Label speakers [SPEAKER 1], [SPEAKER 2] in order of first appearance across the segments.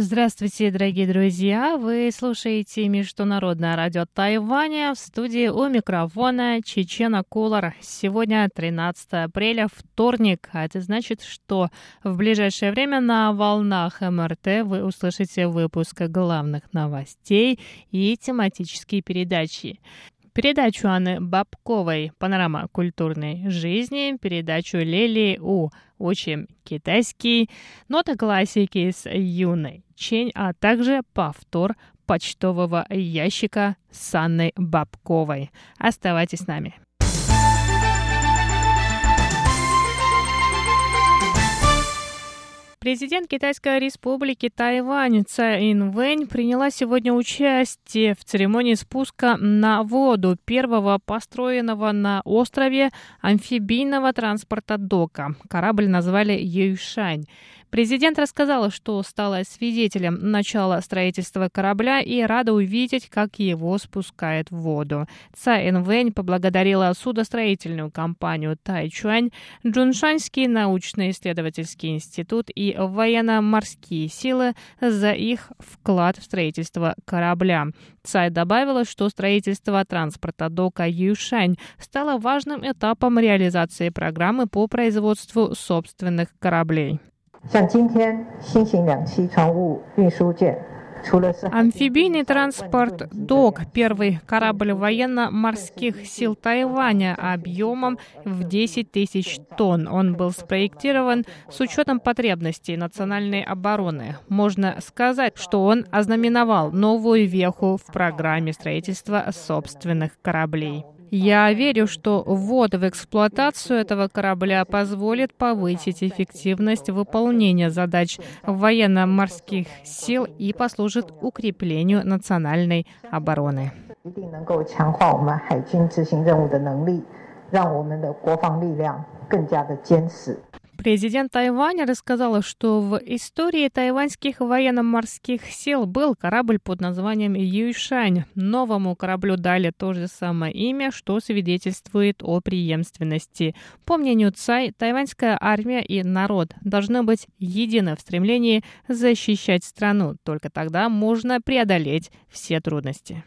[SPEAKER 1] Здравствуйте, дорогие друзья! Вы слушаете Международное радио Тайваня в студии у микрофона Чечена Кулар. Сегодня 13 апреля, вторник, а это значит, что в ближайшее время на волнах МРТ вы услышите выпуск главных новостей и тематические передачи передачу Анны Бабковой «Панорама культурной жизни», передачу Лели У «Учим китайский», ноты классики с Юной Чень, а также повтор почтового ящика с Анной Бабковой. Оставайтесь с нами. Президент Китайской республики Тайвань Цай Инвэнь приняла сегодня участие в церемонии спуска на воду первого построенного на острове амфибийного транспорта дока. Корабль назвали Юйшань. Президент рассказала, что стала свидетелем начала строительства корабля и рада увидеть, как его спускает в воду. Цай Энвэнь поблагодарила судостроительную компанию Тайчуань, Джуншанский научно-исследовательский институт и военно-морские силы за их вклад в строительство корабля. Цай добавила, что строительство транспорта дока Юшань стало важным этапом реализации программы по производству собственных кораблей. 像今天新型两栖船坞运输舰 Амфибийный транспорт «Док» — первый корабль военно-морских сил Тайваня объемом в 10 тысяч тонн. Он был спроектирован с учетом потребностей национальной обороны. Можно сказать, что он ознаменовал новую веху в программе строительства собственных кораблей. Я верю, что ввод в эксплуатацию этого корабля позволит повысить эффективность выполнения задач военно-морских сил и послужит укреплению национальной обороны. Президент Тайваня рассказала, что в истории тайваньских военно-морских сил был корабль под названием Юйшань. Новому кораблю дали то же самое имя, что свидетельствует о преемственности. По мнению Цай, тайваньская армия и народ должны быть едины в стремлении защищать страну. Только тогда можно преодолеть все трудности.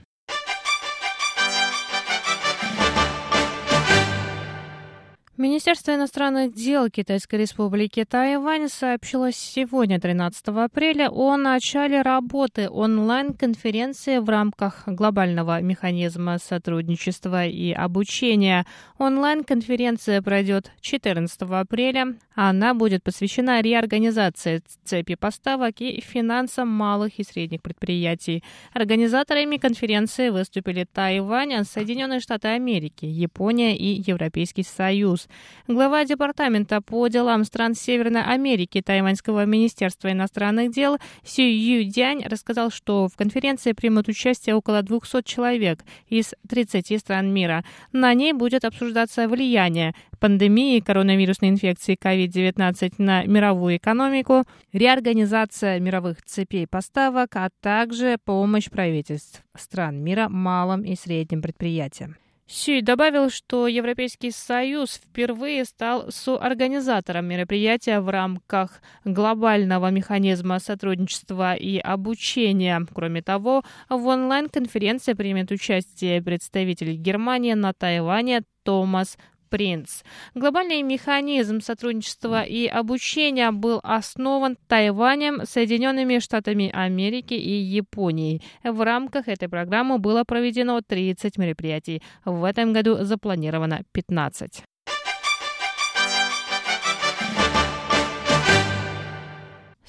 [SPEAKER 1] Министерство иностранных дел Китайской республики Тайвань сообщило сегодня, 13 апреля, о начале работы онлайн-конференции в рамках глобального механизма сотрудничества и обучения. Онлайн-конференция пройдет 14 апреля. Она будет посвящена реорганизации цепи поставок и финансам малых и средних предприятий. Организаторами конференции выступили Тайвань, Соединенные Штаты Америки, Япония и Европейский Союз. Глава Департамента по делам стран Северной Америки Тайваньского министерства иностранных дел Сю Ю Дянь рассказал, что в конференции примут участие около 200 человек из 30 стран мира. На ней будет обсуждаться влияние пандемии коронавирусной инфекции COVID-19 на мировую экономику, реорганизация мировых цепей поставок, а также помощь правительств стран мира малым и средним предприятиям. Сюй добавил, что Европейский Союз впервые стал соорганизатором мероприятия в рамках глобального механизма сотрудничества и обучения. Кроме того, в онлайн-конференции примет участие представитель Германии на Тайване Томас Принц. Глобальный механизм сотрудничества и обучения был основан Тайванем, Соединенными Штатами Америки и Японией. В рамках этой программы было проведено 30 мероприятий. В этом году запланировано 15.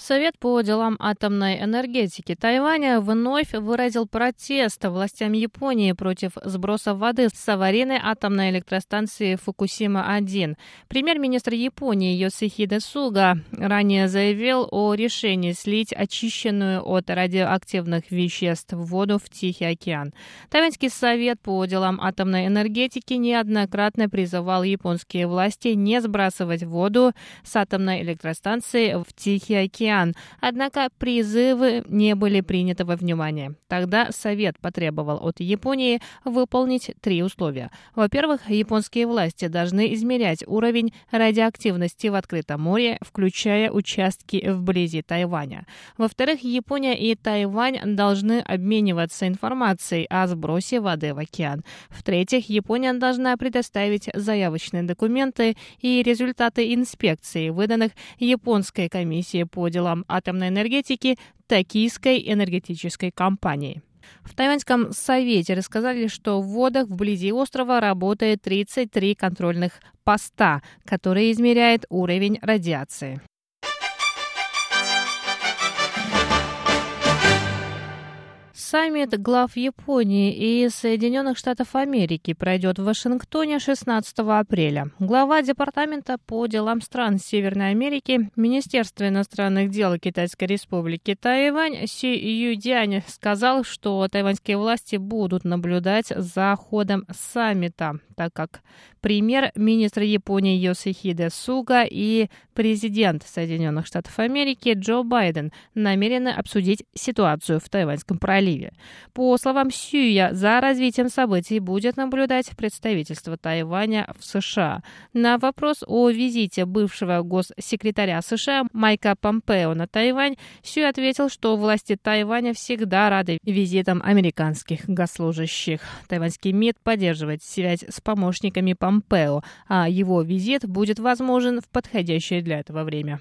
[SPEAKER 1] Совет по делам атомной энергетики Тайваня вновь выразил протест властям Японии против сброса воды с аварийной атомной электростанции Фукусима-1. Премьер-министр Японии Йосихиде Суга ранее заявил о решении слить очищенную от радиоактивных веществ воду в Тихий океан. Тайваньский совет по делам атомной энергетики неоднократно призывал японские власти не сбрасывать воду с атомной электростанции в Тихий океан океан. Однако призывы не были приняты во внимание. Тогда Совет потребовал от Японии выполнить три условия. Во-первых, японские власти должны измерять уровень радиоактивности в открытом море, включая участки вблизи Тайваня. Во-вторых, Япония и Тайвань должны обмениваться информацией о сбросе воды в океан. В-третьих, Япония должна предоставить заявочные документы и результаты инспекции, выданных Японской комиссией по делам атомной энергетики Токийской энергетической компании. В Тайваньском совете рассказали, что в водах вблизи острова работает 33 контрольных поста, которые измеряют уровень радиации. Саммит глав Японии и Соединенных Штатов Америки пройдет в Вашингтоне 16 апреля. Глава Департамента по делам стран Северной Америки Министерства иностранных дел Китайской Республики Тайвань Си Юдянь сказал, что тайваньские власти будут наблюдать за ходом саммита, так как премьер-министр Японии Йосихиде Суга и президент Соединенных Штатов Америки Джо Байден намерены обсудить ситуацию в Тайваньском проливе. По словам Сюя, за развитием событий будет наблюдать представительство Тайваня в США. На вопрос о визите бывшего госсекретаря США Майка Помпео на Тайвань Сюй ответил, что власти Тайваня всегда рады визитам американских госслужащих. Тайваньский МИД поддерживает связь с помощниками Помпео, а его визит будет возможен в подходящее для этого время.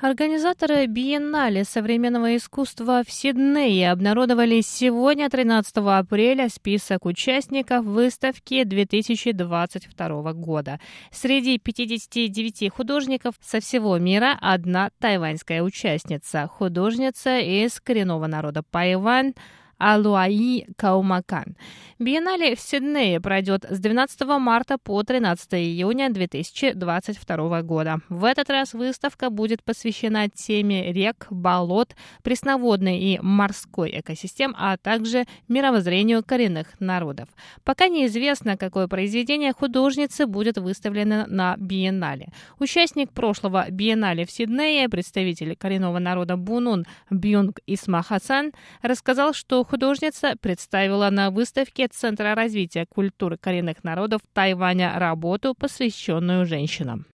[SPEAKER 1] Организаторы биеннале современного искусства в Сиднее обнародовали сегодня, 13 апреля, список участников выставки 2022 года. Среди 59 художников со всего мира одна тайваньская участница, художница из коренного народа Пайвань Алуаи Каумакан. Биеннале в Сиднее пройдет с 12 марта по 13 июня 2022 года. В этот раз выставка будет посвящена теме рек, болот, пресноводной и морской экосистем, а также мировоззрению коренных народов. Пока неизвестно, какое произведение художницы будет выставлено на Биеннале. Участник прошлого Биеннале в Сиднее, представитель коренного народа Бунун Бюнг Исмахасан, рассказал, что художница представила на выставке Центра развития культуры коренных народов Тайваня работу, посвященную женщинам.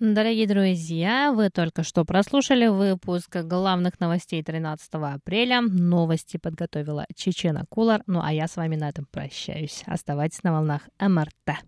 [SPEAKER 1] Дорогие друзья, вы только что прослушали выпуск главных новостей 13 апреля. Новости подготовила Чечена Кулар. Ну а я с вами на этом прощаюсь. Оставайтесь на волнах МРТ.